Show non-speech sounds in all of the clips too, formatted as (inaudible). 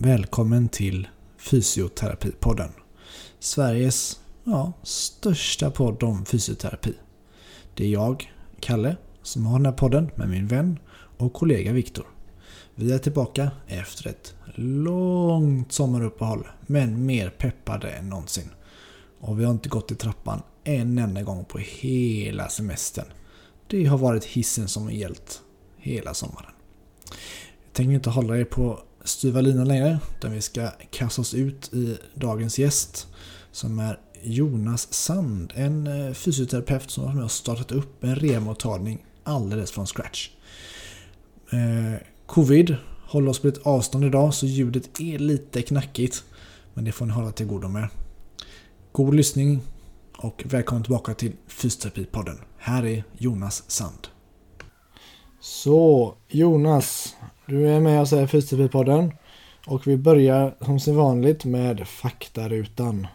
Välkommen till Fysioterapipodden. Sveriges ja, största podd om fysioterapi. Det är jag, Kalle, som har den här podden med min vän och kollega Viktor. Vi är tillbaka efter ett långt sommaruppehåll, men mer peppade än någonsin. Och vi har inte gått i trappan en enda gång på hela semestern. Det har varit hissen som har gällt hela sommaren. Jag tänker inte hålla er på styva linan längre, utan vi ska kasta oss ut i dagens gäst som är Jonas Sand, en eh, fysioterapeut som har med och startat upp en remottagning alldeles från scratch. Eh, Covid håller oss på ett avstånd idag så ljudet är lite knackigt. Men det får ni hålla till godo med. God lyssning och välkommen tillbaka till Fysioterapipodden. Här är Jonas Sand. Så, Jonas. Du är med oss här i Fysioterapipodden. Och vi börjar som vanligt med faktarutan.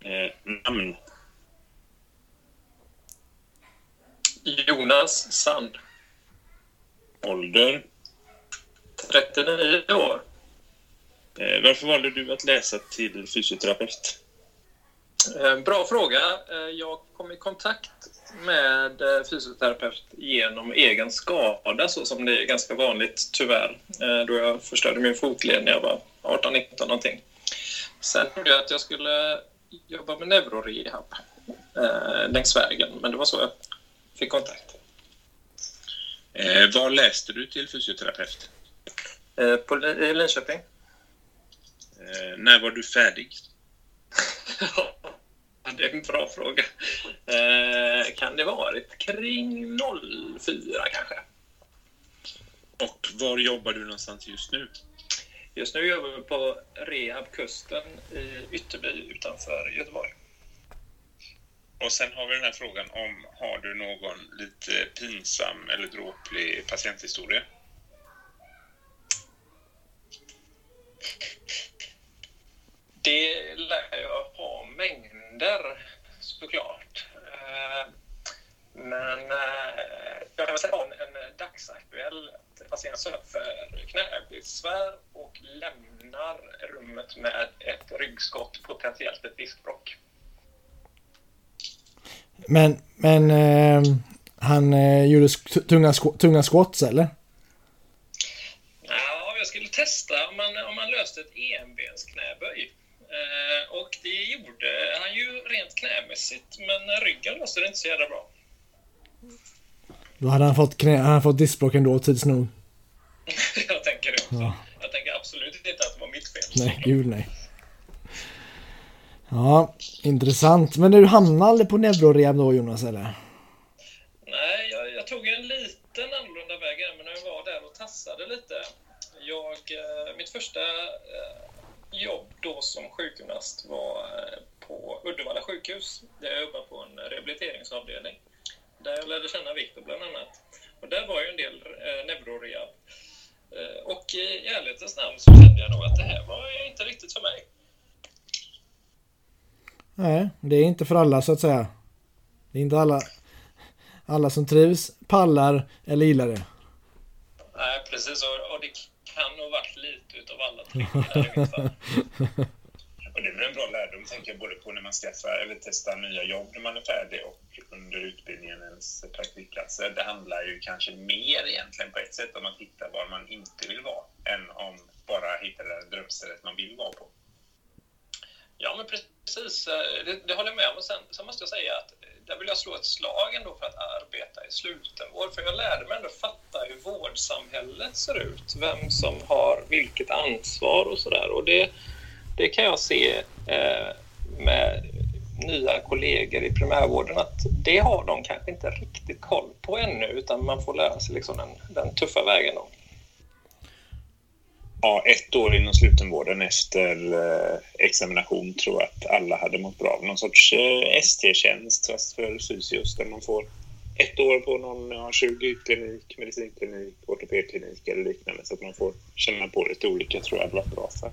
Eh, namn. Jonas Sand. Ålder. 39 år. Eh, varför valde du att läsa till fysioterapeut? Eh, Bra fråga. Eh, Jag kom i kontakt med eh, fysioterapeut genom egen skada, så som det är ganska vanligt tyvärr, då jag förstörde min fotled när jag var 18-19 någonting. Sen trodde jag att jag skulle jobba med neurorehab eh, längs vägen, men det var så jag fick kontakt. Eh, var läste du till fysioterapeut? Eh, På, I Linköping. Eh, när var du färdig? (laughs) (laughs) Det är en bra fråga. Eh, kan det varit kring 04 kanske? Och var jobbar du någonstans just nu? Just nu jobbar vi på Rehabkusten i Ytterby utanför Göteborg. Och sen har vi den här frågan om har du någon lite pinsam eller dråplig patienthistoria? Det lär jag ha mängder såklart. Eh, Men eh, jag kan väl säga om en dagsaktuell patient som för knäbesvär och lämnar rummet med ett ryggskott, potentiellt ett diskbråck. Men, men eh, han eh, gjorde sk- tunga, sk- tunga squats eller? Ja, jag skulle testa om man, om man löste ett enbensknäböj. Eh, och det gjorde han ju rent knämässigt, men ryggen löste det inte så jävla bra. Då hade han fått, knä, han hade fått diskbråck ändå tids nog. (laughs) jag tänker det också. Ja. Jag tänker absolut inte att det var mitt fel. Nej, gud nej. Ja, intressant. Men du hamnade aldrig på neurorehab då Jonas eller? Nej, jag, jag tog en liten annorlunda väg när jag var där och tassade lite. Jag, eh, mitt första eh, jobb då som sjukgymnast var eh, på Uddevalla sjukhus där jag jobbade på en rehabiliteringsavdelning. Där jag lärde känna Viktor bland annat. Och där var ju en del eh, neurorehab. Eh, och i ärlighetens namn så kände jag nog att det här var inte riktigt för mig. Nej, det är inte för alla så att säga. Det är inte alla, alla som trivs, pallar eller gillar det. Nej, precis. Och, och det kan nog varit lite utav alla tre. Och det är väl en bra lärdom, tänker jag, både på när man skaffar eller testar nya jobb när man är färdig och under utbildningen ens praktikplatser. Det handlar ju kanske mer egentligen på ett sätt om man tittar var man inte vill vara än om bara hitta det drömstället man vill vara på. Ja, men precis. Eh, Det, det håller jag med om. Och sen, sen måste jag säga att där vill jag slå ett slag ändå för att arbeta i slutenvård. För jag lärde mig ändå fatta hur vårdsamhället ser ut. Vem som har vilket ansvar och sådär. Och det, det kan jag se eh, med nya kollegor i primärvården att det har de kanske inte riktigt koll på ännu utan man får lära sig liksom den, den tuffa vägen. Då. Ja, ett år inom slutenvården efter eh, examination tror jag att alla hade mått bra av. Någon sorts eh, ST-tjänst fast för fysios där man får ett år på någon ja, kirurgiklinik, medicinklinik, ortopedklinik eller liknande så att man får känna på lite olika tror jag hade varit bra för,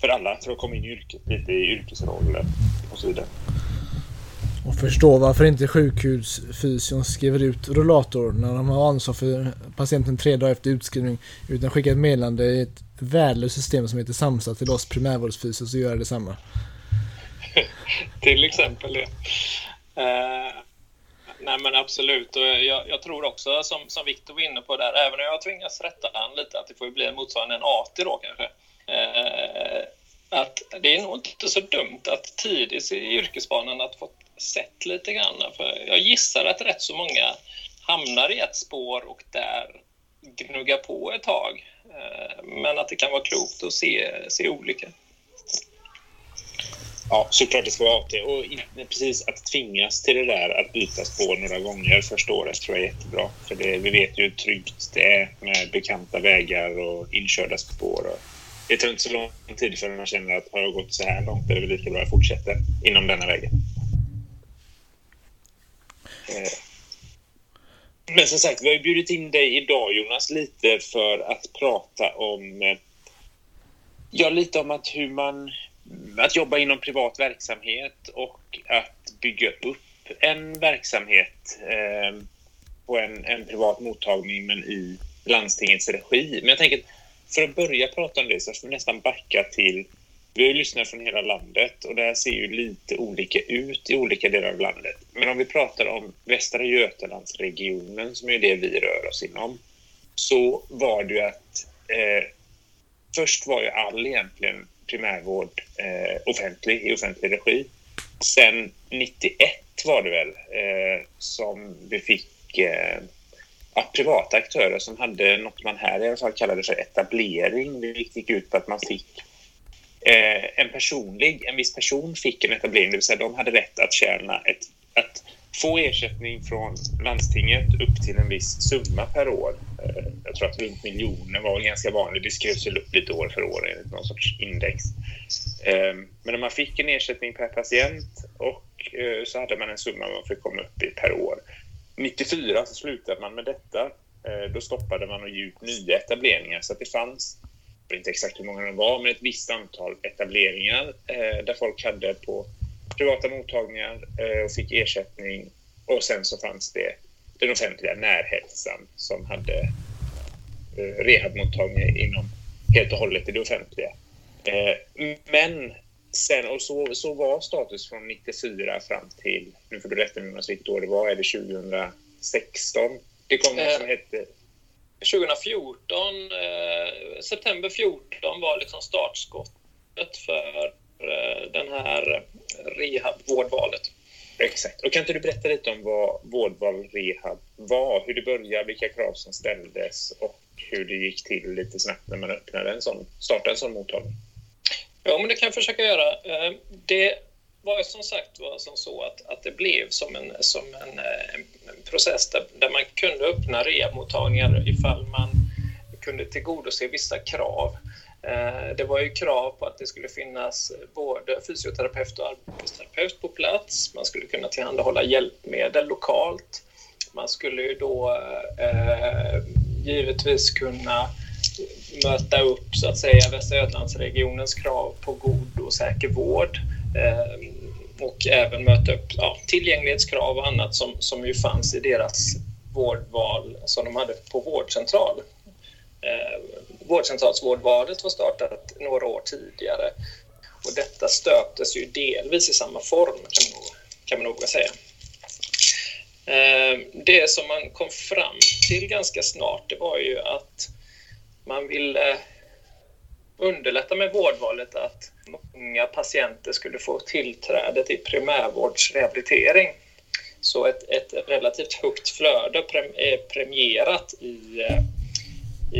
för alla för att komma in i yrket, lite i yrkesroller och så vidare. Och förstå varför inte sjukhusfysion skriver ut rullator när de har ansvar för patienten tre dagar efter utskrivning utan skickar ett meddelande i ett värdelöst system som heter Samsa till oss primärvårdsfysios så gör detsamma. (laughs) till exempel det. Uh, nej men absolut, och jag, jag, tror också som, som Viktor var inne på där, även om jag tvingas rätta han lite, att det får bli motsvarande en AT då kanske. Uh, att det är nog inte så dumt att tidigt i yrkesbanan att få sett lite grann. För jag gissar att rätt så många hamnar i ett spår och där gnuggar på ett tag. Eh, men att det kan vara klokt att se, se olika. Ja, såklart det ska vara AT. Och precis att tvingas till det där att byta spår några gånger första året tror jag är jättebra. För det, vi vet ju hur tryggt det är med bekanta vägar och inkörda spår. Och det tar inte så lång tid förrän man känner att har jag gått så här långt är det väl lika bra att jag fortsätter inom denna vägen. Eh, men som sagt, vi har ju bjudit in dig idag Jonas lite för att prata om eh, Ja, lite om att hur man att jobba inom privat verksamhet och att bygga upp en verksamhet eh, på en, en privat mottagning men i landstingets regi. Men jag tänker för att börja prata om det så får vi nästan backa till vi har ju lyssnat från hela landet och det här ser ju lite olika ut i olika delar av landet. Men om vi pratar om Västra Götalandsregionen, som är det vi rör oss inom, så var det ju att eh, först var ju all egentligen primärvård eh, offentlig, i offentlig regi. Sen 91 var det väl eh, som vi fick eh, privata aktörer som hade något man här i alla fall kallade för etablering. Det gick ut på att man fick Eh, en personlig, en viss person fick en etablering, det vill säga de hade rätt att tjäna ett, att få ersättning från landstinget upp till en viss summa per år. Eh, jag tror att runt miljoner var ganska vanligt. Det skrevs upp lite år för år enligt någon sorts index. Eh, men om man fick en ersättning per patient och eh, så hade man en summa man fick komma upp i per år. 94 så slutade man med detta. Eh, då stoppade man och ge ut nya etableringar så att det fanns vet inte exakt hur många det var, men ett visst antal etableringar eh, där folk hade på privata mottagningar eh, och fick ersättning. Och sen så fanns det den offentliga närhälsan som hade eh, rehabmottagningar inom helt och hållet i det offentliga. Men sen, och så, så var status från 94 fram till, nu får du rätta mig om vilket år det var, är det 2016? Det kom något som hette 2014, eh, september 14 var liksom startskottet för eh, den här rehab-vårdvalet. Exakt. Och kan inte du berätta lite om vad vårdval rehab var, hur det började, vilka krav som ställdes och hur det gick till lite snabbt när man öppnade en sån, startade en sån mottagning? Ja, men det kan jag försöka göra. Eh, det var ju som sagt var som så att, att det blev som en, som en, eh, en process där, där, man kunde öppna rehabmottagningar ifall man kunde tillgodose vissa krav. Eh, det var ju krav på att det skulle finnas både fysioterapeut och arbetsterapeut på plats. Man skulle kunna tillhandahålla hjälpmedel lokalt. Man skulle ju då eh, givetvis kunna möta upp så att säga Västra Götalandsregionens krav på god och säker vård. Eh, och även möta upp ja, tillgänglighetskrav och annat som, som ju fanns i deras vårdval som de hade på vårdcentral. Eh, vårdcentralsvårdvalet var startat några år tidigare och detta stöptes ju delvis i samma form kan man, kan man nog säga. Eh, det som man kom fram till ganska snart det var ju att man ville underlätta med vårdvalet att många patienter skulle få tillträde till primärvårdsrehabilitering. Så ett, ett relativt högt flöde är premierat i, eh,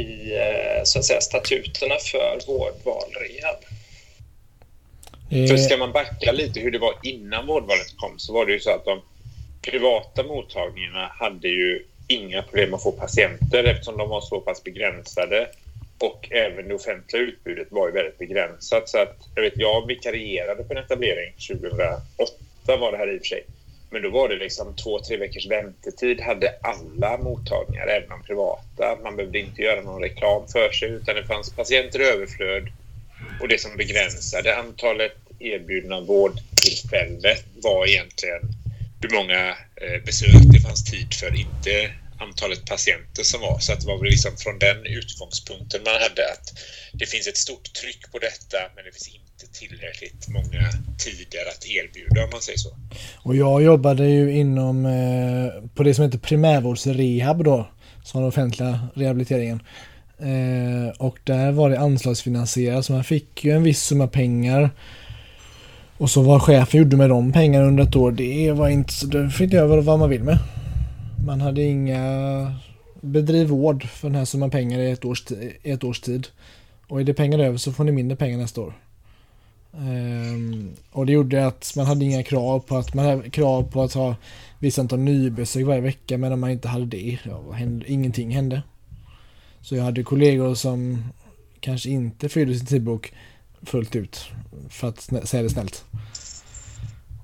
i eh, så att säga, statuterna för vårdval rehab. För ska man backa lite hur det var innan vårdvalet kom så var det ju så att de privata mottagningarna hade ju inga problem att få patienter eftersom de var så pass begränsade och även det offentliga utbudet var ju väldigt begränsat. Så att, jag, vet, jag vikarierade på en etablering 2008 var det här i och för sig. Men då var det liksom två, tre veckors väntetid hade alla mottagningar, även de privata. Man behövde inte göra någon reklam för sig utan det fanns patienter i överflöd. Och det som begränsade antalet erbjudna vårdtillfällen var egentligen hur många eh, besök det fanns tid för, inte antalet patienter som var. Så att det var väl liksom från den utgångspunkten man hade att det finns ett stort tryck på detta men det finns inte tillräckligt många tider att erbjuda om man säger så. Och jag jobbade ju inom eh, på det som heter primärvårdsrehab då, som den offentliga rehabiliteringen. Eh, och där var det anslagsfinansierat så man fick ju en viss summa pengar. Och så vad chefen gjorde med de pengarna under ett år, det var inte så, det fick göra vad man vill med. Man hade inga bedriv vård för den här summan pengar i ett års, i ett års tid. Och är det pengar över så får ni mindre pengar nästa år. Um, och det gjorde att man hade inga krav på att man hade krav på att ha vissa antal nybesök varje vecka men om man inte hade det, ja, hände, ingenting hände. Så jag hade kollegor som kanske inte fyllde sin tidbok fullt ut för att säga det snällt.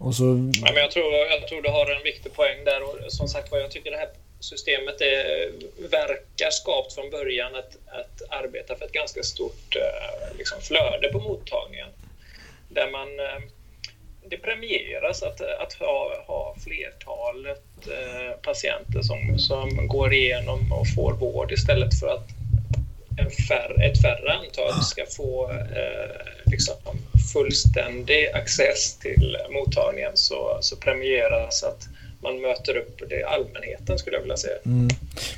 Och så... Ja, men jag, tror, jag tror du har en viktig poäng där och som sagt var jag tycker det här systemet är, verkar skapt från början att, att arbeta för ett ganska stort eh, liksom, flöde på mottagningen. Där man, eh, det premieras att, att ha, ha flertalet patienter som, som går igenom och får vård istället för att en färre, ett färre antal ska få eh, liksom fullständig access till mottagningen så, så premieras att man möter upp det allmänheten skulle jag vilja säga. Mm.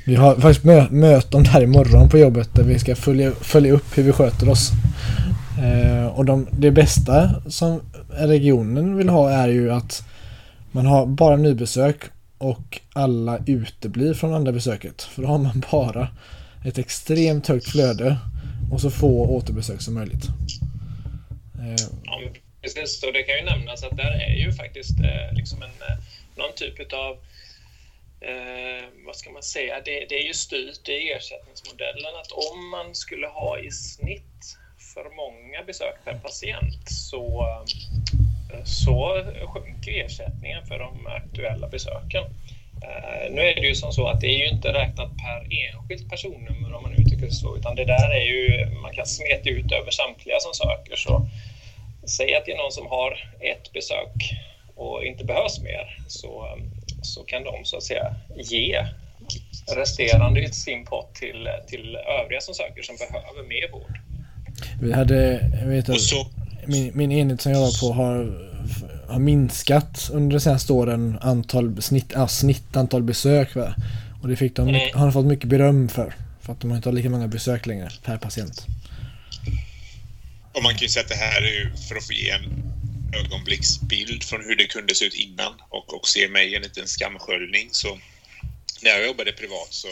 Vi har faktiskt mö möten här imorgon på jobbet där vi ska följa, följa upp hur vi sköter oss. Eh, och de, det bästa som regionen vill ha är ju att man har bara nybesök och alla uteblir från andra besöket. För då har man bara ett extremt högt flöde och så få återbesök som möjligt. Eh, ja, precis. Och det kan ju nämnas att där är ju faktiskt eh, liksom en, eh, någon typ av eh, vad ska man säga, det, det, är ju styrt i ersättningsmodellen att om man skulle ha i snitt för många besök per patient så, eh, så sjunker ersättningen för de aktuella besöken. Eh, nu är det ju som så att det är ju inte räknat per enskilt personnummer om man uttrycker det så, utan det där är ju, man kan smeta ut över samtliga som söker. Så säg att det är någon som har ett besök och inte behövs mer, så, så kan de så att säga ge resterande i sin pott till, till övriga som söker som behöver mer vård. Vi hade, jag vet att min, min enhet som jag var på har har minskat under de senaste åren antal, snitt, ja, snitt antal besök. Va? Och det fick de, mm. har de fått mycket beröm för. För att de inte har lika många besök längre per patient. Och man kan ju säga att det här är för att få ge en ögonblicksbild från hur det kunde se ut innan och också ge mig en liten skamsköljning. Så när jag jobbade privat så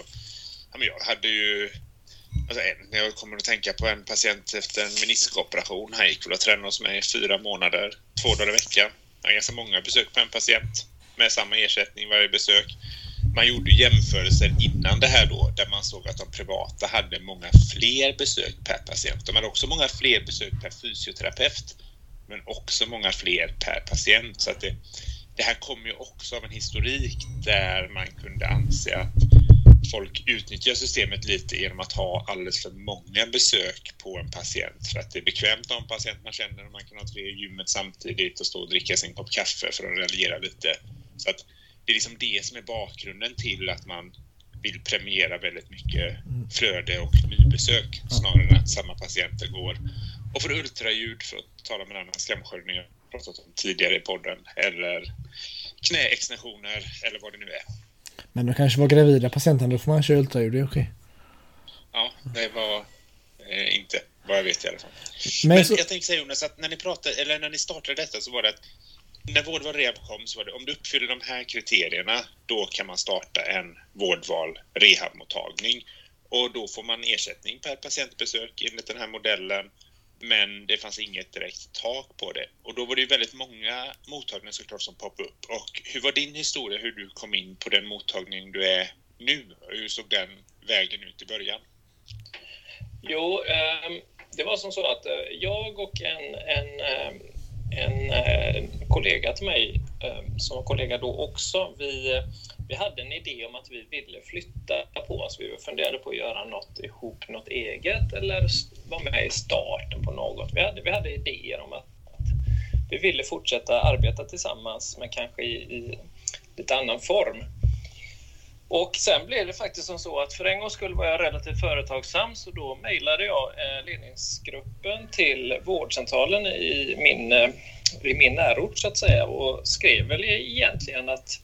ja, men jag hade ju Alltså en, jag kommer att tänka på en patient efter en meniskoperation. Han gick väl och tränade hos mig i fyra månader, två dagar i veckan. Jag har ganska många besök på en patient med samma ersättning varje besök. Man gjorde jämförelser innan det här då där man såg att de privata hade många fler besök per patient. De hade också många fler besök per fysioterapeut men också många fler per patient. Så att det, det här kommer ju också av en historik där man kunde anse att folk utnyttjar systemet lite genom att ha alldeles för många besök på en patient för att det är bekvämt att ha en patient man känner och man kan ha tre i gymmet samtidigt och stå och dricka sin kopp kaffe för att raljera lite. Så att det är liksom det som är bakgrunden till att man vill premiera väldigt mycket flöde och nybesök snarare än att samma patienter går och får ultraljud för att tala med en annan skamsköljning jag pratat om tidigare i podden eller knäextensioner eller vad det nu är. Men de kanske var gravida patienten, då får man köra ultraljud, det är okej. Ja, det var eh, inte vad jag vet i alla fall. Men, Men så... jag tänkte säga Jonas, att när ni, pratade, eller när ni startade detta så var det att när Vårdval Rehab kom så var det om du uppfyller de här kriterierna då kan man starta en Vårdval Rehabmottagning och då får man ersättning per patientbesök enligt den här modellen men det fanns inget direkt tak på det. Och då var det ju väldigt många mottagningar såklart som poppade upp. Och hur var din historia, hur du kom in på den mottagning du är nu? Hur såg den vägen ut i början? Jo, ehm, det var som så att eh, jag och en, en, ehm, Eh, en, kollega till mig, eh, som var kollega då också, vi vi hade en idé om att vi ville flytta på oss. Vi funderade på att göra något ihop, något eget eller vara med i starten på något. Vi hade, vi hade idéer om att, att vi ville fortsätta arbeta tillsammans men kanske i, i lite annan form. Och sen blev det faktiskt som så att för en gång skulle var jag relativt företagsam så då mejlade jag eh, ledningsgruppen till vårdcentralen i min, eh, i min närort så att säga och skrev väl egentligen att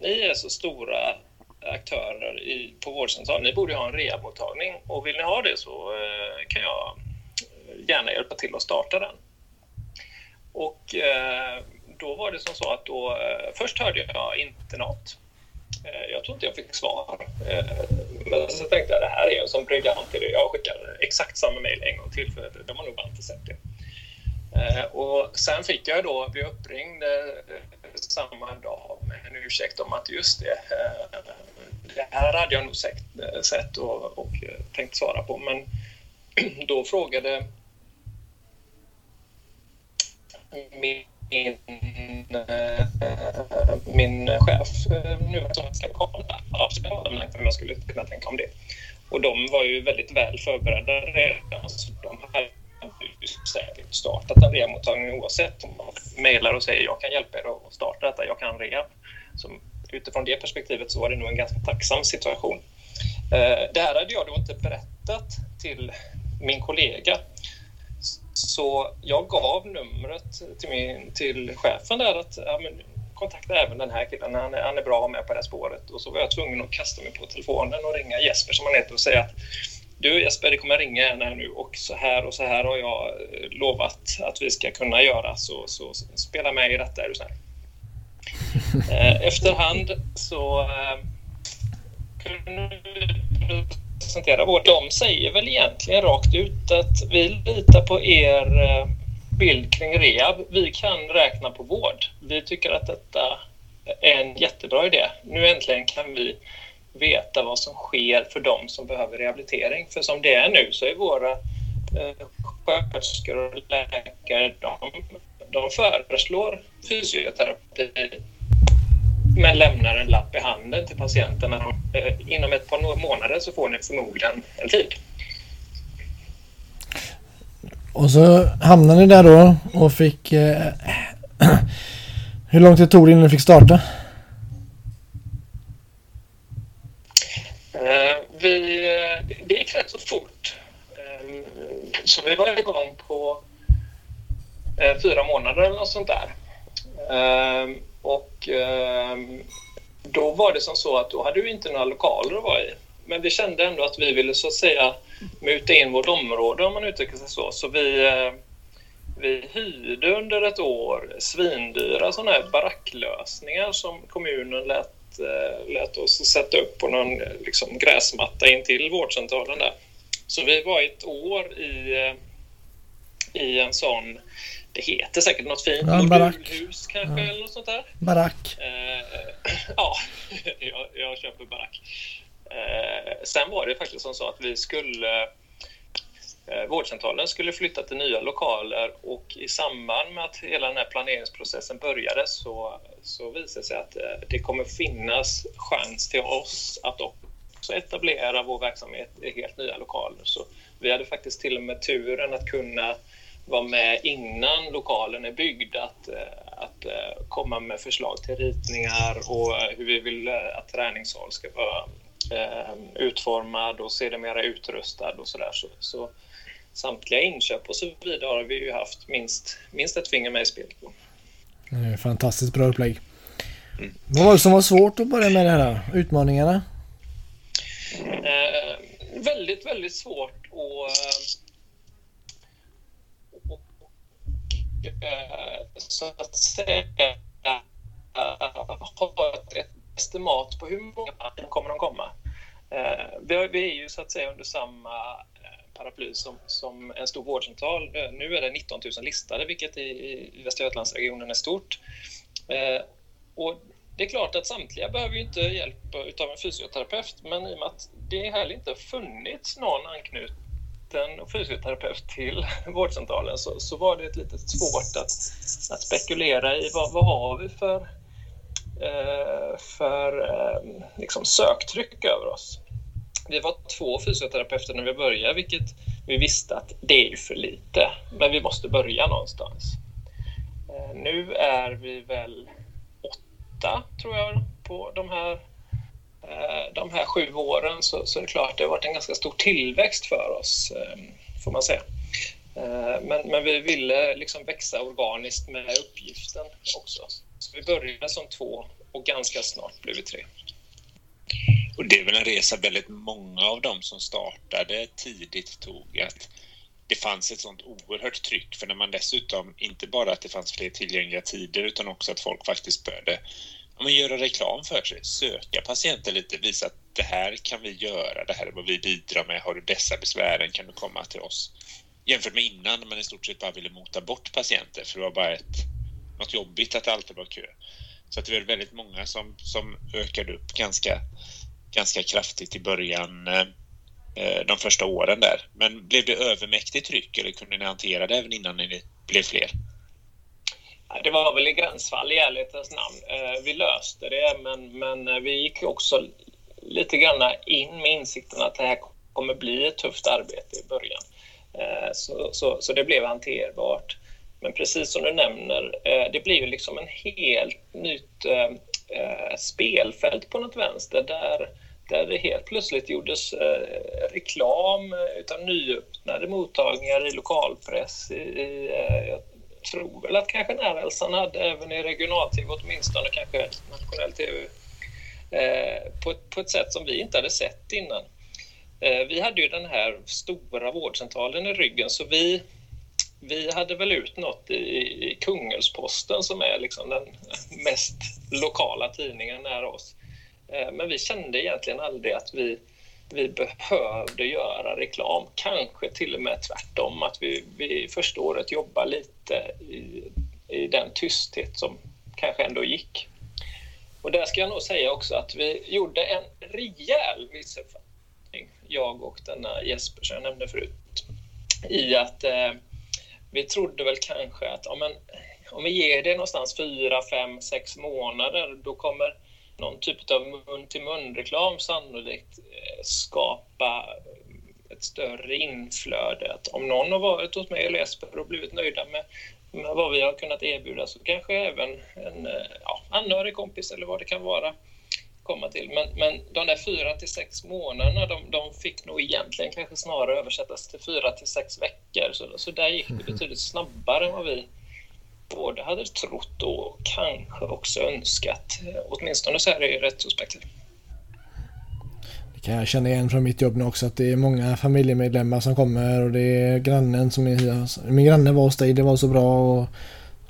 ni är så stora aktörer i, på vårdcentralen, ni borde ha en rehabmottagning och vill ni ha det så eh, kan jag gärna hjälpa till att starta den. Och då var det som så att då, först hörde jag internat Eh, Eh, jag tror inte jag fick svar. Eh, men så tänkte jag det här är en sån briljant idé. Jag skickar exakt samma mejl en gång till för de har nog inte sett det. Eh, och sen fick jag då bli uppringd samma dag med en ursäkt om att just det, det här hade jag nog sett och, och tänkt svara på. Men (clears throat) då frågade min min, eh, min chef eh, nu som ska kolla om jag skulle kunna tänka om det. Och de var ju väldigt väl förberedda redan, så de hade ju säkert startat en rehabmottagning oavsett om man mejlar och säger jag kan hjälpa er att starta detta, jag kan rea. Så utifrån det perspektivet så var det nog en ganska tacksam situation. Eh, det här hade jag då inte berättat till min kollega så jag gav numret till, min, till chefen där att ja, men, kontakta även den här killen, han är, han är bra med på det här spåret. Och så var jag tvungen att kasta mig på telefonen och ringa Jesper som han heter och säga att du Jesper, det kommer ringa en här nu och så här och så här har jag eh, lovat att vi ska kunna göra så, så spela med i detta är du snäll. (laughs) Eh, efterhand så eh, kunde representera vår. de säger väl egentligen rakt ut att vi litar på er eh, bild kring rehab. Vi kan räkna på vård. Vi tycker att detta är en jättebra idé. Nu äntligen kan vi veta vad som sker för de som behöver rehabilitering. För som det är nu så är våra eh, sköterskor och läkare, de, de föreslår fysioterapi men lämnar en lapp i handen till patienten. Eh, inom ett par månader så får ni förmodligen en tid. Och så hamnade ni där då och fick... Eh, (clears throat) hur lång tid tog det innan ni fick starta? Eh, vi, eh, det gick rätt så fort. Så vi var igång på fyra månader eller något sånt där. Och eh, då var det som så att då hade vi inte några lokaler att vara i. Men vi kände ändå att vi ville så att säga muta in vårt område om man uttrycker sig så. Så vi, eh, vi hyrde under ett år svindyra sådana här baracklösningar som kommunen lät, eh, lät oss sätta upp på någon eh, liksom, gräsmatta in till vårdcentralen där. Så vi var ett år i, eh, i en sån det heter säkert något fint. Ja, Modulhus kanske ja. eller något sånt där. Barack. Eh, (clears throat) ja, (laughs) jag, jag köper barack. Eh, sen var det faktiskt som så att vi skulle eh, Vårdcentralen skulle flytta till nya lokaler och i samband med att hela den här planeringsprocessen började så, så visade det sig att eh, det kommer finnas chans till oss att också etablera vår verksamhet i helt nya lokaler. Så vi hade faktiskt till och med turen att kunna vara med innan lokalen är byggd att, eh, att eh, komma med förslag till ritningar och hur vi vill eh, att träningssal ska vara utformad och sedermera utrustad och sådär. Så, så samtliga inköp och så vidare har vi ju haft minst, minst ett finger med i spelet på. Fantastiskt bra upplägg. Mm. Vad var det som var svårt att börja med det här? Utmaningarna? Eh, väldigt, väldigt svårt att Eh, Eh, så att säga eh, ha ett estimat på hur många kommer de komma. Eh, vi är ju så att säga under samma paraply som, som en stor vårdcentral. Nu är det 19 000 listade, vilket i, i Västra Götalandsregionen är stort. Och det är klart att samtliga behöver ju inte hjälp av en fysioterapeut, men i och med att det heller inte funnits någon anknuten och fysioterapeut till vårdcentralen så, så var det lite svårt att, att spekulera i vad, vad har vi för, eh, för eh, liksom söktryck över oss. Vi var två fysioterapeuter när vi började, vilket vi visste att det är för lite, men vi måste börja någonstans. Eh, nu är vi väl åtta, tror jag, på de här, Eh, de här sju åren så, så är det klart att det har varit en ganska stor tillväxt för oss, eh, får man säga. Eh, men, men vi ville liksom växa organiskt med uppgiften också. Så vi började som två och ganska snart blev vi tre. Och det är väl en resa väldigt många av dem som startade tidigt tog att det fanns ett sånt oerhört tryck för när man dessutom inte bara att det fanns fler tillgängliga tider utan också att folk faktiskt började men göra reklam för sig, söka patienter lite, visa att det här kan vi göra, det här är vad vi bidrar med, har du dessa besvären kan du komma till oss. Jämfört med innan när man i stort sett bara ville mota bort patienter för det var bara ett, något jobbigt att det alltid var kö. Så att det var väldigt många som, som ökade upp ganska, ganska kraftigt i början eh, de första åren där. Men blev det övermäktigt tryck eller kunde ni hantera det även innan ni blev fler? Det var väl i gränsfall i ärlighetens namn. Eh, vi löste det men, men eh, vi gick också lite grann in med insikten att det här kommer bli ett tufft arbete i början. Eh, så, så, så det blev hanterbart. Men precis som du nämner, det blir ju liksom en helt nytt spelfält på något vänster där där det helt plötsligt gjordes reklam utav nyöppnade mottagningar i lokalpress. I, i, tror väl att kanske Närhälsan hade även i regional-tv, åtminstone kanske nationell tv, eh, på, ett, på ett sätt som vi inte hade sett innan. Eh, vi hade ju den här stora vårdcentralen i ryggen så vi, vi hade väl ut något i, i Kungälvsposten som är liksom den mest lokala tidningen nära oss. Eh, men vi kände egentligen aldrig att vi, vi behövde göra reklam. Kanske till och med tvärtom, att vi, vi första året jobbade lite i, i den tysthet som kanske ändå gick. Och där ska jag nog säga också att vi gjorde en rejäl missuppfattning, jag och denna Jesper som jag nämnde förut, i att eh, vi trodde väl kanske att ja, men, om vi ger det någonstans fyra, fem, sex månader, då kommer någon typ av mun-till-mun-reklam sannolikt eh, skapa ett större inflöde. Att om någon har varit hos mig eller Jesper och blivit nöjda med, med vad vi har kunnat erbjuda så kanske även en eh, ja, anhörig kompis eller vad det kan vara komma till. Men, men de där fyra till sex månaderna, de, de fick nog egentligen kanske snarare översättas till fyra till sex veckor. Så, så där gick det (laughs) betydligt snabbare än vad vi både hade trott och kanske också önskat. Åtminstone så här i retrospektiv. Det kan jag känna igen från mitt jobb nu också att det är många familjemedlemmar som kommer och det är grannen som är Min granne var hos dig, det var så bra och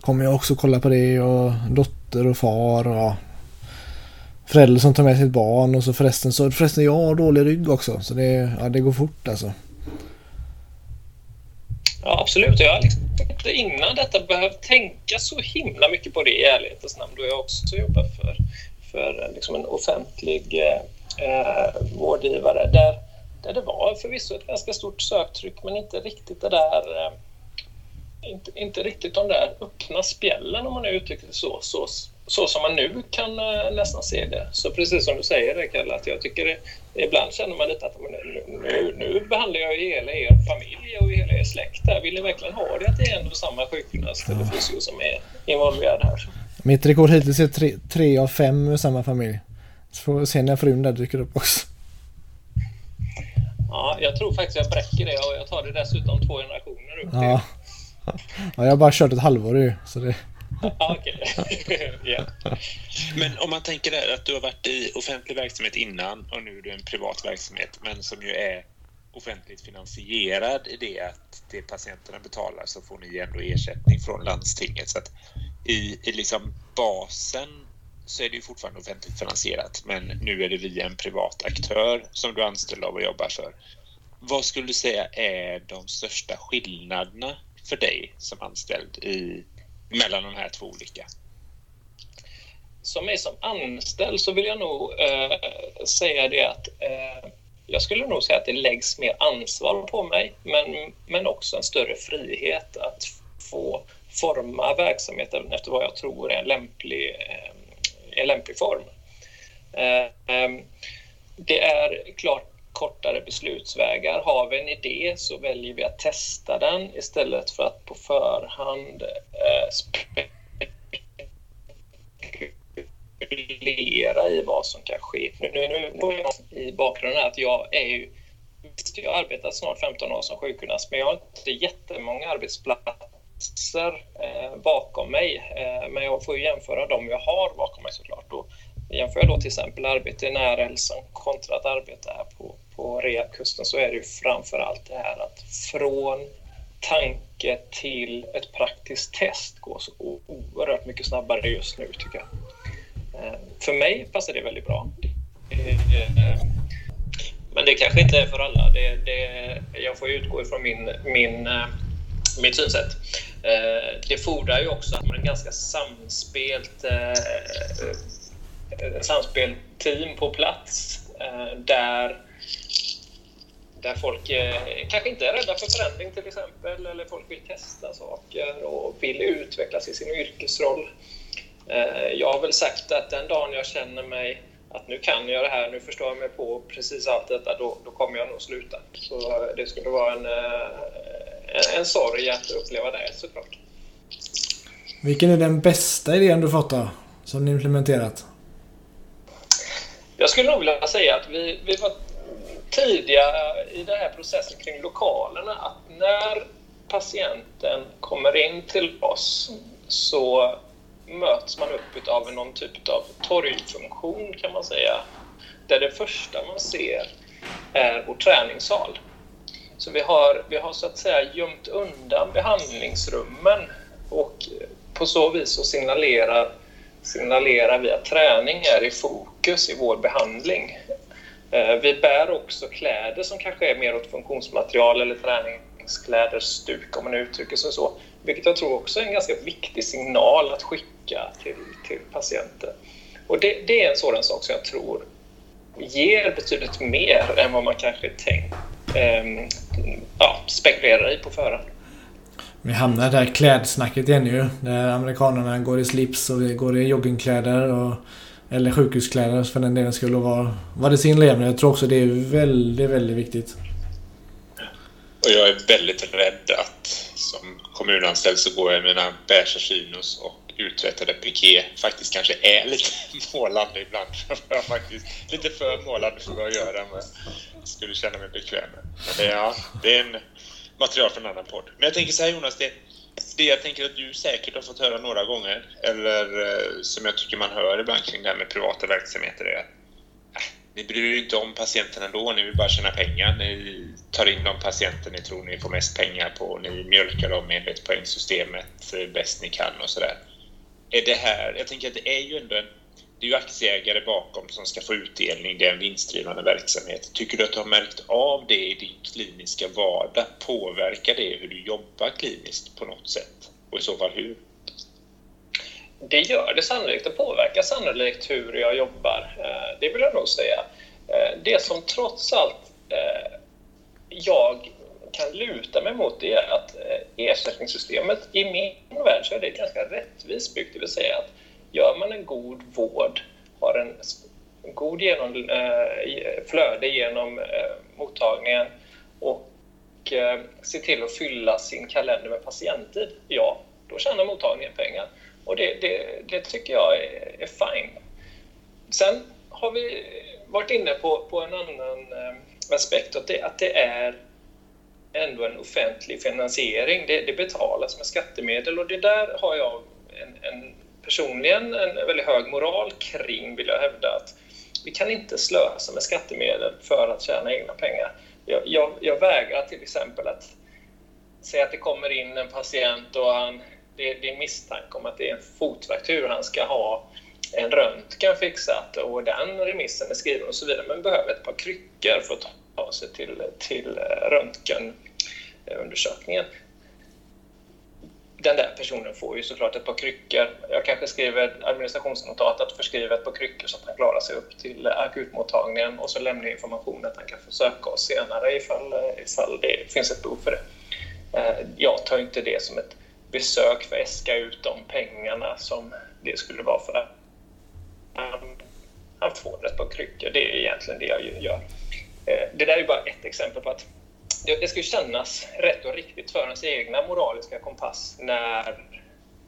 kommer jag också kolla på det och dotter och far och förälder som tar med sitt barn och så förresten så förresten jag har dålig rygg också så det, ja, det går fort alltså. Ja, absolut. Jag har liksom inte innan detta behövt tänka så himla mycket på det i ärlighetens namn då jag också jobbar för, för eh, liksom en offentlig eh, eh, vårdgivare där, där det var förvisso ett ganska stort söktryck men inte riktigt det där eh, inte, inte riktigt de där öppna spjällen om man nu uttrycker det så, så så som man nu kan äh, nästan se det. Så precis som du säger Kalle, att jag tycker det, ibland känner man lite att nu, nu, nu behandlar jag hela er familj och hela er släkt här. Vill ni verkligen ha det att det är ändå samma sjukgymnast eller fysio som är involverad här? Mitt rekord hittills är tre, tre av fem med samma familj. Så får vi se när frun där dyker upp också. Ja, jag tror faktiskt jag bräcker det och jag tar det dessutom två generationer upp ja. ja, jag har bara kört ett halvår ju. Så det yeah. (laughs) Men om man tänker där att du har varit i offentlig verksamhet innan och nu är du en privat verksamhet men som ju är offentligt finansierad i det att det patienterna betalar så får ni ändå ersättning från landstinget. Så att i, i liksom basen så är det ju fortfarande offentligt finansierat men nu är det via en privat aktör som du är anställd av och jobbar för. Vad skulle du säga är de största skillnaderna för dig som anställd i mellan de här två olika? Som mig som anställd så vill jag nog eh, säga det att eh, jag skulle nog säga att det läggs mer ansvar på mig men, men också en större frihet att få forma verksamheten efter vad jag tror är en lämplig, eh, en lämplig form. Eh, eh, det är klart kortare beslutsvägar. Har vi en idé så väljer vi att testa den istället för att på förhand eh, spekulera i vad som kan ske. Nu, nu, nu i bakgrunden att jag är ju jag har arbetat snart 15 år som sjukgymnast, men jag har inte jättemånga arbetsplatser eh, bakom mig. Eh, men jag får ju jämföra de jag har bakom mig såklart. Då jämför jag då till exempel arbete i närhälsan kontra att arbeta här på, på rehabkusten så är det ju framför allt det här att från tanke till ett praktiskt test går så oerhört mycket snabbare just nu tycker jag. Eh, för mig passar det väldigt bra. Eh, men det kanske inte är för alla. Det, det, jag får utgå ifrån min, min, eh, mitt synsätt. Det fordrar ju också att man är ganska samspelt samspelt team på plats där där folk eh, kanske inte är rädda för förändring till exempel, eller folk vill testa saker och vill utvecklas i sin yrkesroll. Eh, jag har väl sagt att den dagen jag känner mig att nu kan jag det här, nu förstår jag mig på precis allt detta, då, då kommer jag nog sluta. Så det skulle vara en, eh, en sorg att uppleva det såklart. Vilken är den bästa idén du fått då, som ni implementerat? Jag skulle nog vilja säga att vi, vi var tidiga i den här processen kring lokalerna att när patienten kommer in till oss så möts man upp av någon typ av torgfunktion kan man säga. Där det första man ser är vår träningssal. Så vi har, vi har så att säga gömt undan behandlingsrummen och på så vis så signalerar, signalerar vi att träning är i fokus i vår behandling. Eh, vi bär också kläder som kanske är mer åt funktionsmaterial eller träningskläder, stuk om man uttrycker sig så. Vilket jag tror också är en ganska viktig signal att skicka till, till patienter. Och det, det är en sådan sak som jag tror ger betydligt mer än vad man kanske tänkt, eh, ja, spekulerar i på förhand. Vi hamnar där klädsnacket igen ju. Där amerikanerna går i slips och vi går i joggingkläder och eller sjukhuskläder för den delen skulle vara, vara det sin levnad. Jag tror också det är väldigt, väldigt viktigt. Och jag är väldigt rädd att som kommunanställd så går jag i mina beiga chinos och uträttade piké faktiskt kanske är lite (laughs) målande ibland. (laughs) Faktiskt lite för målande för vad jag gör men jag skulle känna mig bekväm med. Men det, ja, det är en material från en annan podd. Men jag tänker så här Jonas, det, det jag tänker att du säkert har fått höra några gånger, eller eh, som jag tycker man hör ibland kring det här med privata verksamheter, är att äh, ni bryr er inte om patienterna ändå, ni vill bara tjäna pengar. Ni tar in de patienter ni tror ni får mest pengar på, ni mjölkar dem enligt poängsystemet eh, bäst ni kan och sådär. Är det här, jag tänker att det är ju ändå en det är ju aktieägare bakom som ska få utdelning, det är en vinstdrivande verksamhet. Tycker du att du har märkt av det i din kliniska vardag? Påverkar det hur du jobbar kliniskt på något sätt? Och i så fall hur? Det gör det sannolikt. Det påverkar sannolikt hur jag jobbar. Eh, det vill jag nog säga. Eh, det som trots allt eh, jag kan luta mig mot det är att ersättningssystemet i min värld så är det ganska rättvist byggt. Det vill säga att gör man en god vård, har en, god genom, eh, flöde genom eh, mottagningen och eh, ser till att fylla sin kalender med patienttid, ja, då tjänar mottagningen pengar. Och det, det, det tycker jag är, är fine. Sen har vi varit inne på, på en annan eh, aspekt, att det, att det är ändå en offentlig finansiering. Det, det betalas med skattemedel och det där har jag en, en personligen en väldigt hög moral kring, vill jag hävda, att vi kan inte slösa med skattemedel för att tjäna egna pengar. Jag, jag, jag vägrar till exempel att säga att det kommer in en patient och han, det, det är misstanke om att det är en fotfraktur han ska ha en röntgen fixat och den remissen är skriven och så vidare, men behöver ett par kryckor för att ta sig till, till eh, röntgenundersökningen den där personen får ju såklart ett par kryckor. Jag kanske skriver administrationsnotat att förskriva ett par kryckor så att han klarar sig upp till akutmottagningen och så lämnar jag information att han kan få söka oss senare ifall, ifall det finns ett behov för det. Eh, jag tar inte det som ett besök för att äska ut de pengarna som det skulle vara för att han får ett par kryckor. Det är egentligen det jag gör. Eh, det där är bara ett exempel på att det ska ju kännas rätt och riktigt för ens egna moraliska kompass när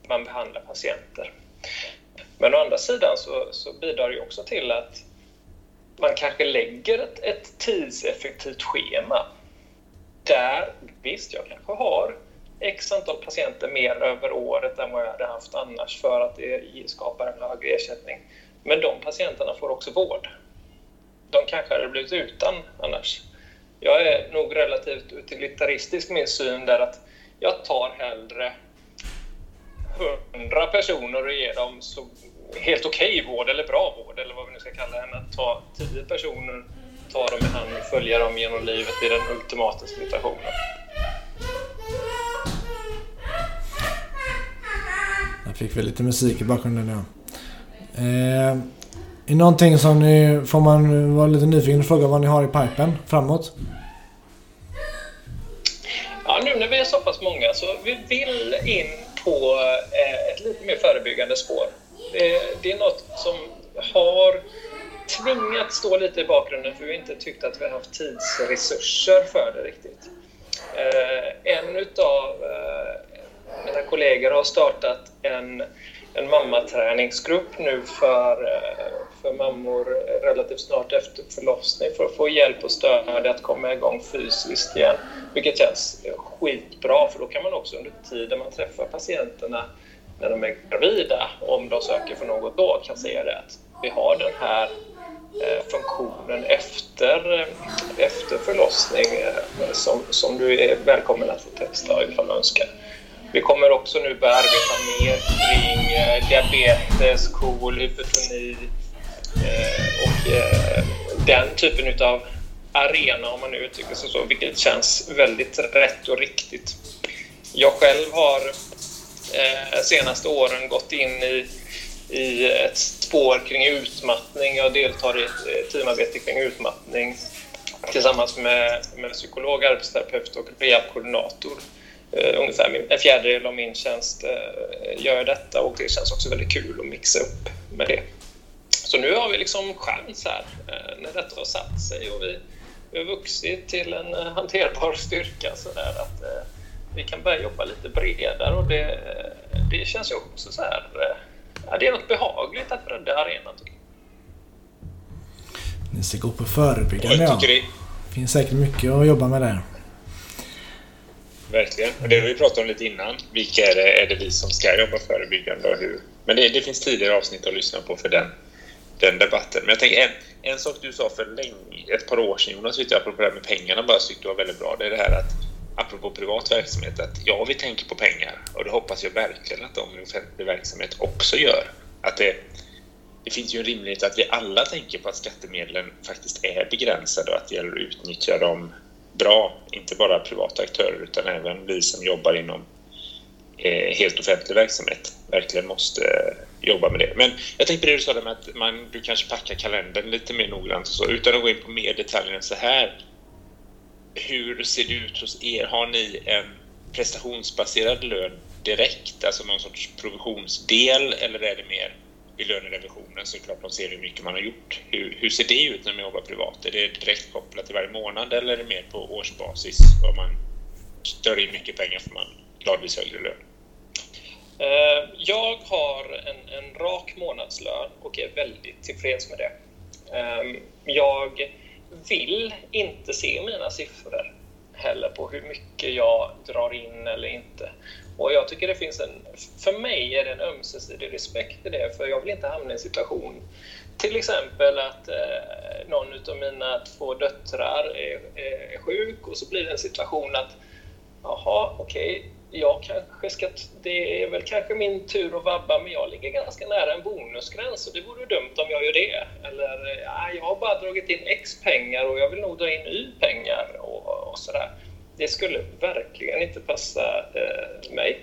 man behandlar patienter. Men å andra sidan så, så bidrar det också till att man kanske lägger ett, ett tidseffektivt schema. Där, visst, jag kanske har x antal patienter mer över året än vad jag hade haft annars för att det skapar en högre ersättning. Men de patienterna får också vård. De kanske hade blivit utan annars. Jag är nog relativt utilitaristisk min syn där att jag tar hellre 100 personer och ger dem så helt okej okay vård eller bra vård eller vad vi nu ska kalla det än att ta 10 personer, ta dem i hand och följa dem genom livet i den ultimata situationen. Där fick vi lite musik i bakgrunden ja. Eh, är någonting som ni, får man vara lite nyfiken och fråga vad ni har i pipen framåt? Ja, nu när vi är så pass många så vi vill in på eh, ett lite mer förebyggande spår. Det, det är något som har tvingat stå lite i bakgrunden för vi har inte tyckt att vi har haft tidsresurser för det riktigt. Eh, en utav eh, mina kollegor har startat en, en mammaträningsgrupp nu för, för mammor relativt snart efter förlossning för att få hjälp och stöd att komma igång fysiskt igen. Vilket känns skitbra för då kan man också under tiden man träffar patienterna när de är gravida, om de söker för något då, kan säga det att vi har den här eh, funktionen efter, efter förlossning eh, som, som du är välkommen att få testa ifall du önskar. Vi kommer också nu börja arbeta mer kring eh, diabetes, KOL, hypertoni eh, den typen av arena, om man nu uttrycker sig så, vilket känns väldigt rätt och riktigt. Jag själv har eh, senaste åren gått in i, i ett spår kring utmattning. Jag deltar i ett eh, teamarbete kring utmattning tillsammans med, med psykolog, arbetsterapeut och rehabkoordinator Eh, ungefär en fjärdedel av min tjänst eh, gör detta och det känns också väldigt kul att mixa upp med det. Så nu har vi liksom chans här uh, när detta har satt sig och vi, vi har vuxit till en hanterbar styrka så där att vi kan börja jobba lite bredare och det, det känns ju också så här, ja, det är något behagligt att bredda arenan tycker jag. Ni ska gå på förebyggande ja. Det finns säkert mycket att jobba med där. Verkligen. Och det har vi pratat om lite innan. Vilka är det, är det vi som ska jobba förebyggande och hur? Men det, det finns tidigare avsnitt att lyssna på för den, den debatten. Men jag tänker en, en sak du sa för länge, ett par år sedan Jonas, vet jag, apropå det här med pengarna, bara tyckte du var väldigt bra. Det är det här att, apropå privat verksamhet, att ja, vi tänker på pengar. Och det hoppas jag verkligen att de i offentlig verksamhet också gör. Att det, det finns ju en rimlighet att vi alla tänker på att skattemedlen faktiskt är begränsade och att det gäller att utnyttja dem bra, inte bara privata aktörer utan även vi som jobbar inom Eh, helt offentlig verksamhet verkligen måste eh, jobba med det. Men jag tänkte på det du sa med att man, du kanske packar kalendern lite mer noggrant och så, utan att gå in på mer detaljer än så här. Hur ser det ut hos er? Har ni en prestationsbaserad lön direkt, alltså någon sorts provisionsdel, eller är det mer i lönerevisionen såklart de ser hur mycket man har gjort. Hur, hur ser det ut när man jobbar privat? Är det direkt kopplat till varje månad eller är det mer på årsbasis? Om man stör in mycket pengar får man gradvis högre lön? Eh, jag har en, en rak månadslön och är väldigt tillfreds med det. Ehm, jag vill inte se mina siffror heller på hur mycket jag drar in eller inte. Och jag tycker det finns en, för mig är det en ömsesidig respekt i det, för jag vill inte hamna i en situation, till exempel att eh, någon av mina två döttrar är, är, sjuk och så blir det en situation att, jaha, okej, okay, jag kanske ska, det är väl kanske min tur att vabba, men jag ligger ganska nära en bonusgräns och det vore dumt om jag gör det. Eller, ja, jag har bara dragit in X pengar och jag vill nog dra in Y pengar och, och sådär det skulle verkligen inte passa eh, mig.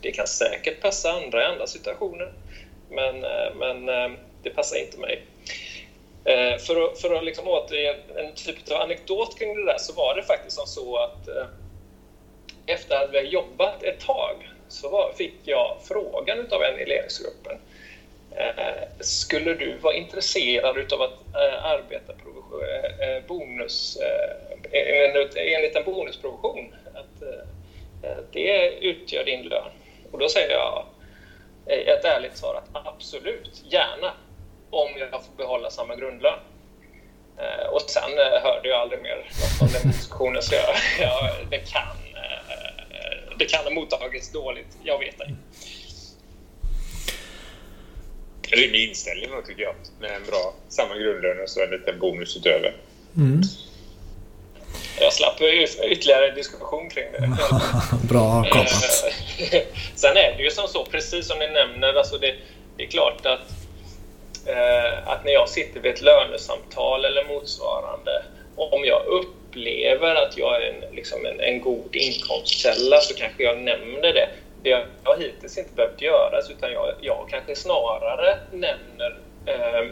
Det kan säkert passa andra i andra situationer, men, eh, men eh, det passar inte mig. Eh, för att, för att liksom återge en typ av anekdot kring det där så var det faktiskt som så att eh, efter att vi jobbat ett tag så var, fick jag frågan av en i ledningsgruppen. Eh, skulle du vara intresserad av att eh, arbeta eh, bonus enligt en bonusprovision. Att, eh, det utgör din lön. Och då säger jag ett ärligt svar att absolut, gärna, om jag får behålla samma grundlön. Eh, och sen eh, hörde jag aldrig mer något om den diskussionen, så jag, (laughs) jag, det, kan, det kan ha mottagits dåligt. Jag vet ej. Rimlig inställning då, tycker jag. Med en bra, samma grundlön och så en liten bonus utöver. Mm. Jag slapp ytterligare diskussion kring det. (laughs) bra kapat. (laughs) Sen är det ju som så, precis som ni nämner, alltså det, det är klart att, eh, att när jag sitter vid ett lönesamtal eller motsvarande, om jag upplever att jag är en, liksom en, en god inkomstkälla så kanske jag nämner det det har hittills inte behövt göras utan jag, jag kanske snarare nämner eh,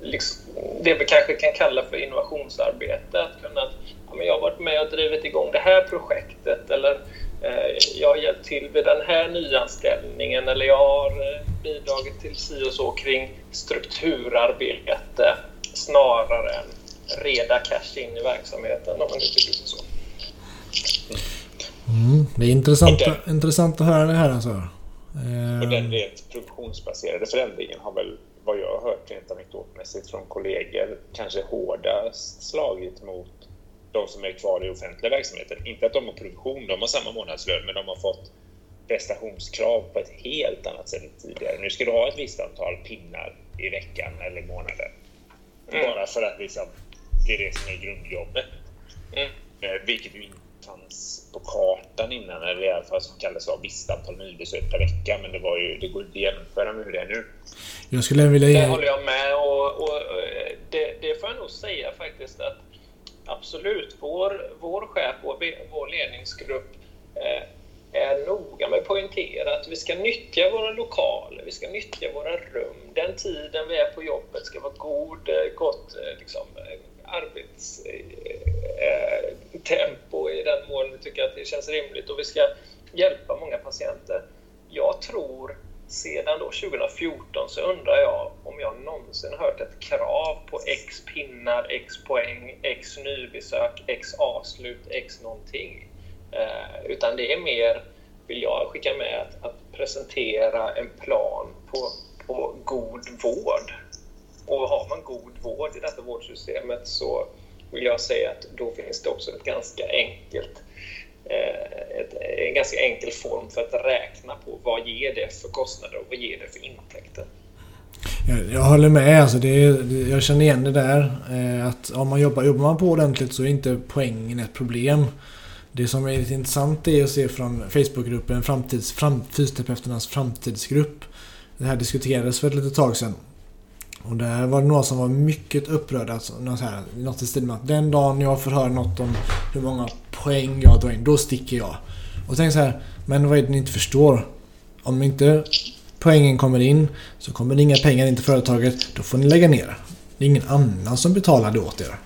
liksom, det vi kanske kan kalla för innovationsarbete. Att kunna, ja, men jag har varit med och drivit igång det här projektet eller eh, jag har hjälpt till vid den här nyanställningen eller jag har eh, bidragit till si och så kring strukturarbete snarare än reda cash in i verksamheten om man uttrycker sig så. Mm, det är intressant, den, intressant att höra det här alltså. Och den rent produktionsbaserade förändringen har väl, vad jag har hört rent anekdotmässigt från kollegor, kanske hårdast slagit mot de som är kvar i offentliga verksamheten. Inte att de har produktion, de har samma månadslön, men de har fått prestationskrav på ett helt annat sätt än tidigare. Nu ska du ha ett visst antal pinnar i veckan eller månaden. Mm. Bara för att liksom, det är det som är grundjobbet. Mm. Eh, vilket ju inte fanns på kartan innan, eller i alla fall som kallades av visst antal nybesök per vecka. Men det, var ju, det går inte att jämföra med hur det är nu. Jag skulle vilja... Det håller jag med och, och det, det, får jag nog säga faktiskt att absolut, vår, vår chef, vår, vår ledningsgrupp eh, är noga med att poängtera att vi ska nyttja våra lokaler, vi ska nyttja våra rum. Den tiden vi är på jobbet ska vara god, eh, gott eh, liksom, arbetstempo eh, eh, i den mån vi tycker att det känns rimligt och vi ska hjälpa många patienter. Jag tror sedan då 2014 så undrar jag om jag någonsin hört ett krav på X pinnar, X poäng, X nybesök, X avslut, X någonting. Eh, utan det är mer, vill jag skicka med, att, att presentera en plan på, på god vård och har man god vård i detta vårdsystemet så vill jag säga att då finns det också ett ganska enkelt eh, ett, en ganska enkel form för att räkna på vad ger det för kostnader och vad ger det för intäkter. Jag, jag håller med. Alltså det är, jag känner igen det där. Eh, att om man jobbar, jobbar man på ordentligt så är inte poängen ett problem. Det som är lite intressant är att se från Facebookgruppen framtids, fram, Fysioterapeuternas framtidsgrupp. Det här diskuterades för ett litet tag sedan. Och där var det några som var mycket upprörda. Alltså, något, här, något i stil med att den dagen jag får höra något om hur många poäng jag drar in, då sticker jag. Och tänk så här, men vad är det ni inte förstår? Om inte poängen kommer in så kommer det inga pengar in till företaget. Då får ni lägga ner. Det är ingen annan som betalar det åt er.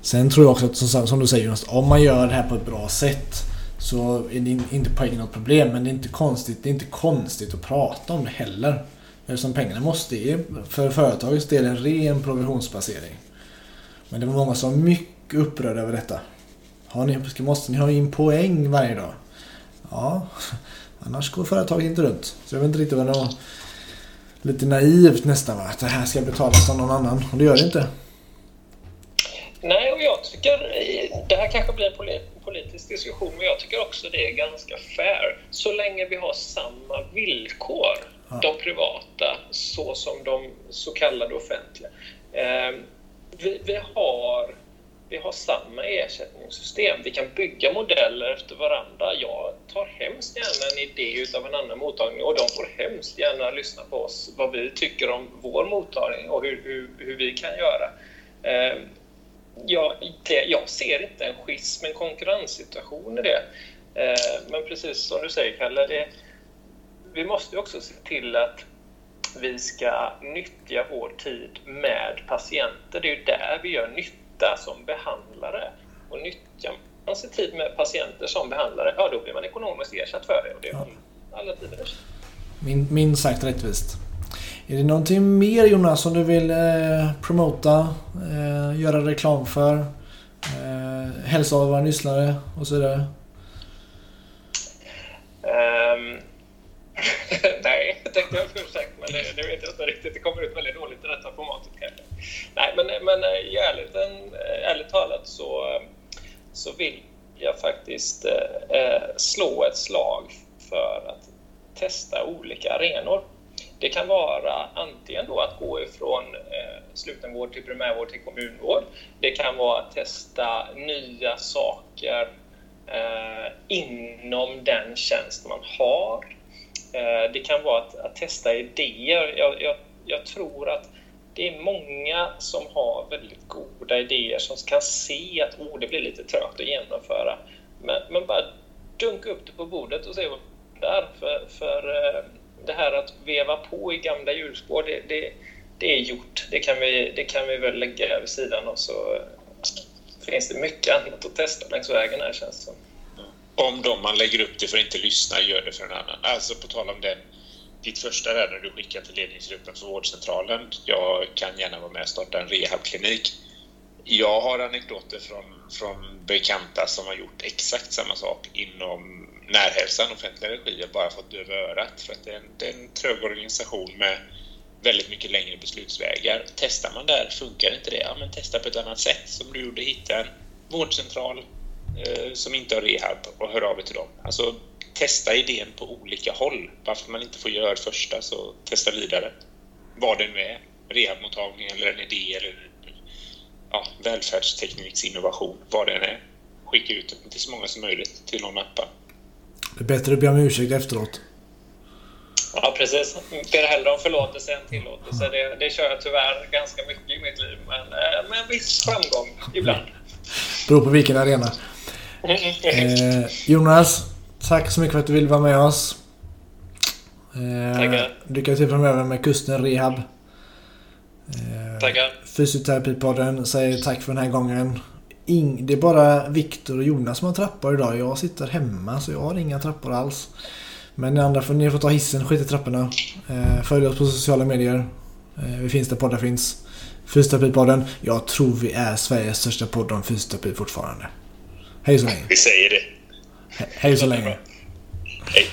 Sen tror jag också att som du säger Jonas, om man gör det här på ett bra sätt så är det inte poängen något problem. Men det är inte konstigt, det är inte konstigt att prata om det heller. Eftersom pengarna måste ge för företagets del en ren provisionsbasering. Men det var många som var mycket upprörda över detta. Har ni, måste ni ha in poäng varje dag? Ja, (laughs) annars går företaget inte runt. Så jag vet inte riktigt vad det var. Lite naivt nästan va? Att det här ska betalas av någon annan. Och det gör det inte. Nej, och jag tycker... Det här kanske blir en politisk diskussion, men jag tycker också det är ganska fair. Så länge vi har samma villkor de privata så som de så kallade offentliga. Ehm, vi, vi, har, vi har samma ersättningssystem. Vi kan bygga modeller efter varandra. Jag tar hemskt gärna en idé av en annan mottagning och de får hemskt gärna lyssna på oss, vad vi tycker om vår mottagning och hur, hur, hur vi kan göra. Ehm, jag, det, jag ser inte en schism, en konkurrenssituation i det. Ehm, men precis som du säger, Kalle, det, vi måste också se till att vi ska nyttja vår tid med patienter. Det är ju där vi gör nytta som behandlare. Och nyttjar man sin tid med patienter som behandlare, ja då blir man ekonomiskt ersatt för det. Och det är ja. alla tider. Min, minst sagt rättvist. Är det någonting mer Jonas som du vill eh, promota, eh, göra reklam för? Eh, hälsa av våra lyssnare och så vidare? Um, (laughs) Nej, tänkte jag säga. Men det vet jag inte riktigt. Det kommer ut väldigt dåligt i detta formatet kanske. Nej, men, men eh, ärligt, eh, ärligt talat så, eh, så vill jag faktiskt eh, eh, slå ett slag för att testa olika arenor. Det kan vara antingen då att gå ifrån eh, slutenvård till primärvård till kommunvård. Det kan vara att testa nya saker eh, inom den tjänst man har. Eh, det kan vara att, att testa idéer. Jag, jag, jag, tror att det är många som har väldigt goda idéer som kan se att oh, det blir lite trögt att genomföra. Men, men bara dunka upp det på bordet och se vad det är. För, för eh, det här att veva på i gamla hjulspår, det, det, det är gjort. Det kan, vi, det kan vi väl lägga vid sidan och så finns det mycket annat att testa längs vägen här känns det som. Om de man lägger upp det för att inte lyssna gör det för en annan. Alltså på tal om den, ditt första där när du skickade till ledningsgruppen för vårdcentralen. Jag kan gärna vara med och starta en rehabklinik. Jag har anekdoter från, från bekanta som har gjort exakt samma sak inom närhälsan, offentlig regi, bara fått döva örat för att det är, en, det är en trög organisation med väldigt mycket längre beslutsvägar. Testar man där, funkar inte det? Ja, men testa på ett annat sätt som du gjorde. Hitta en vårdcentral som inte har rehab och hör av er till dem. Alltså, testa idén på olika håll. Varför man inte får göra första, så testa vidare. Vad det nu är. Rehabmottagning eller en idé eller ja, välfärdstekniksinnovation, vad det än är. Skicka ut det till så många som möjligt till någon appa. Det är bättre att be om ursäkt efteråt. Ja, precis. Ber hellre om förlåtelse än tillåtelse. Det, det kör jag tyvärr ganska mycket i mitt liv, men eh, med en viss framgång ibland. Beror på vilken arena. Eh, Jonas, tack så mycket för att du ville vara med oss. Eh, Tackar. Lycka till framöver med Kusten Rehab. Eh, Tackar. Fysioterapipodden säger tack för den här gången. Ing, det är bara Viktor och Jonas som har trappor idag. Jag sitter hemma så jag har inga trappor alls. Men ni andra får, ni får ta hissen, skit i trapporna. Eh, följ oss på sociala medier. Eh, vi finns där poddar finns. Fysioterapipodden. Jag tror vi är Sveriges största podd om fysioterapi fortfarande. Hej så länge. Vi säger det. He hej så länge. Hej.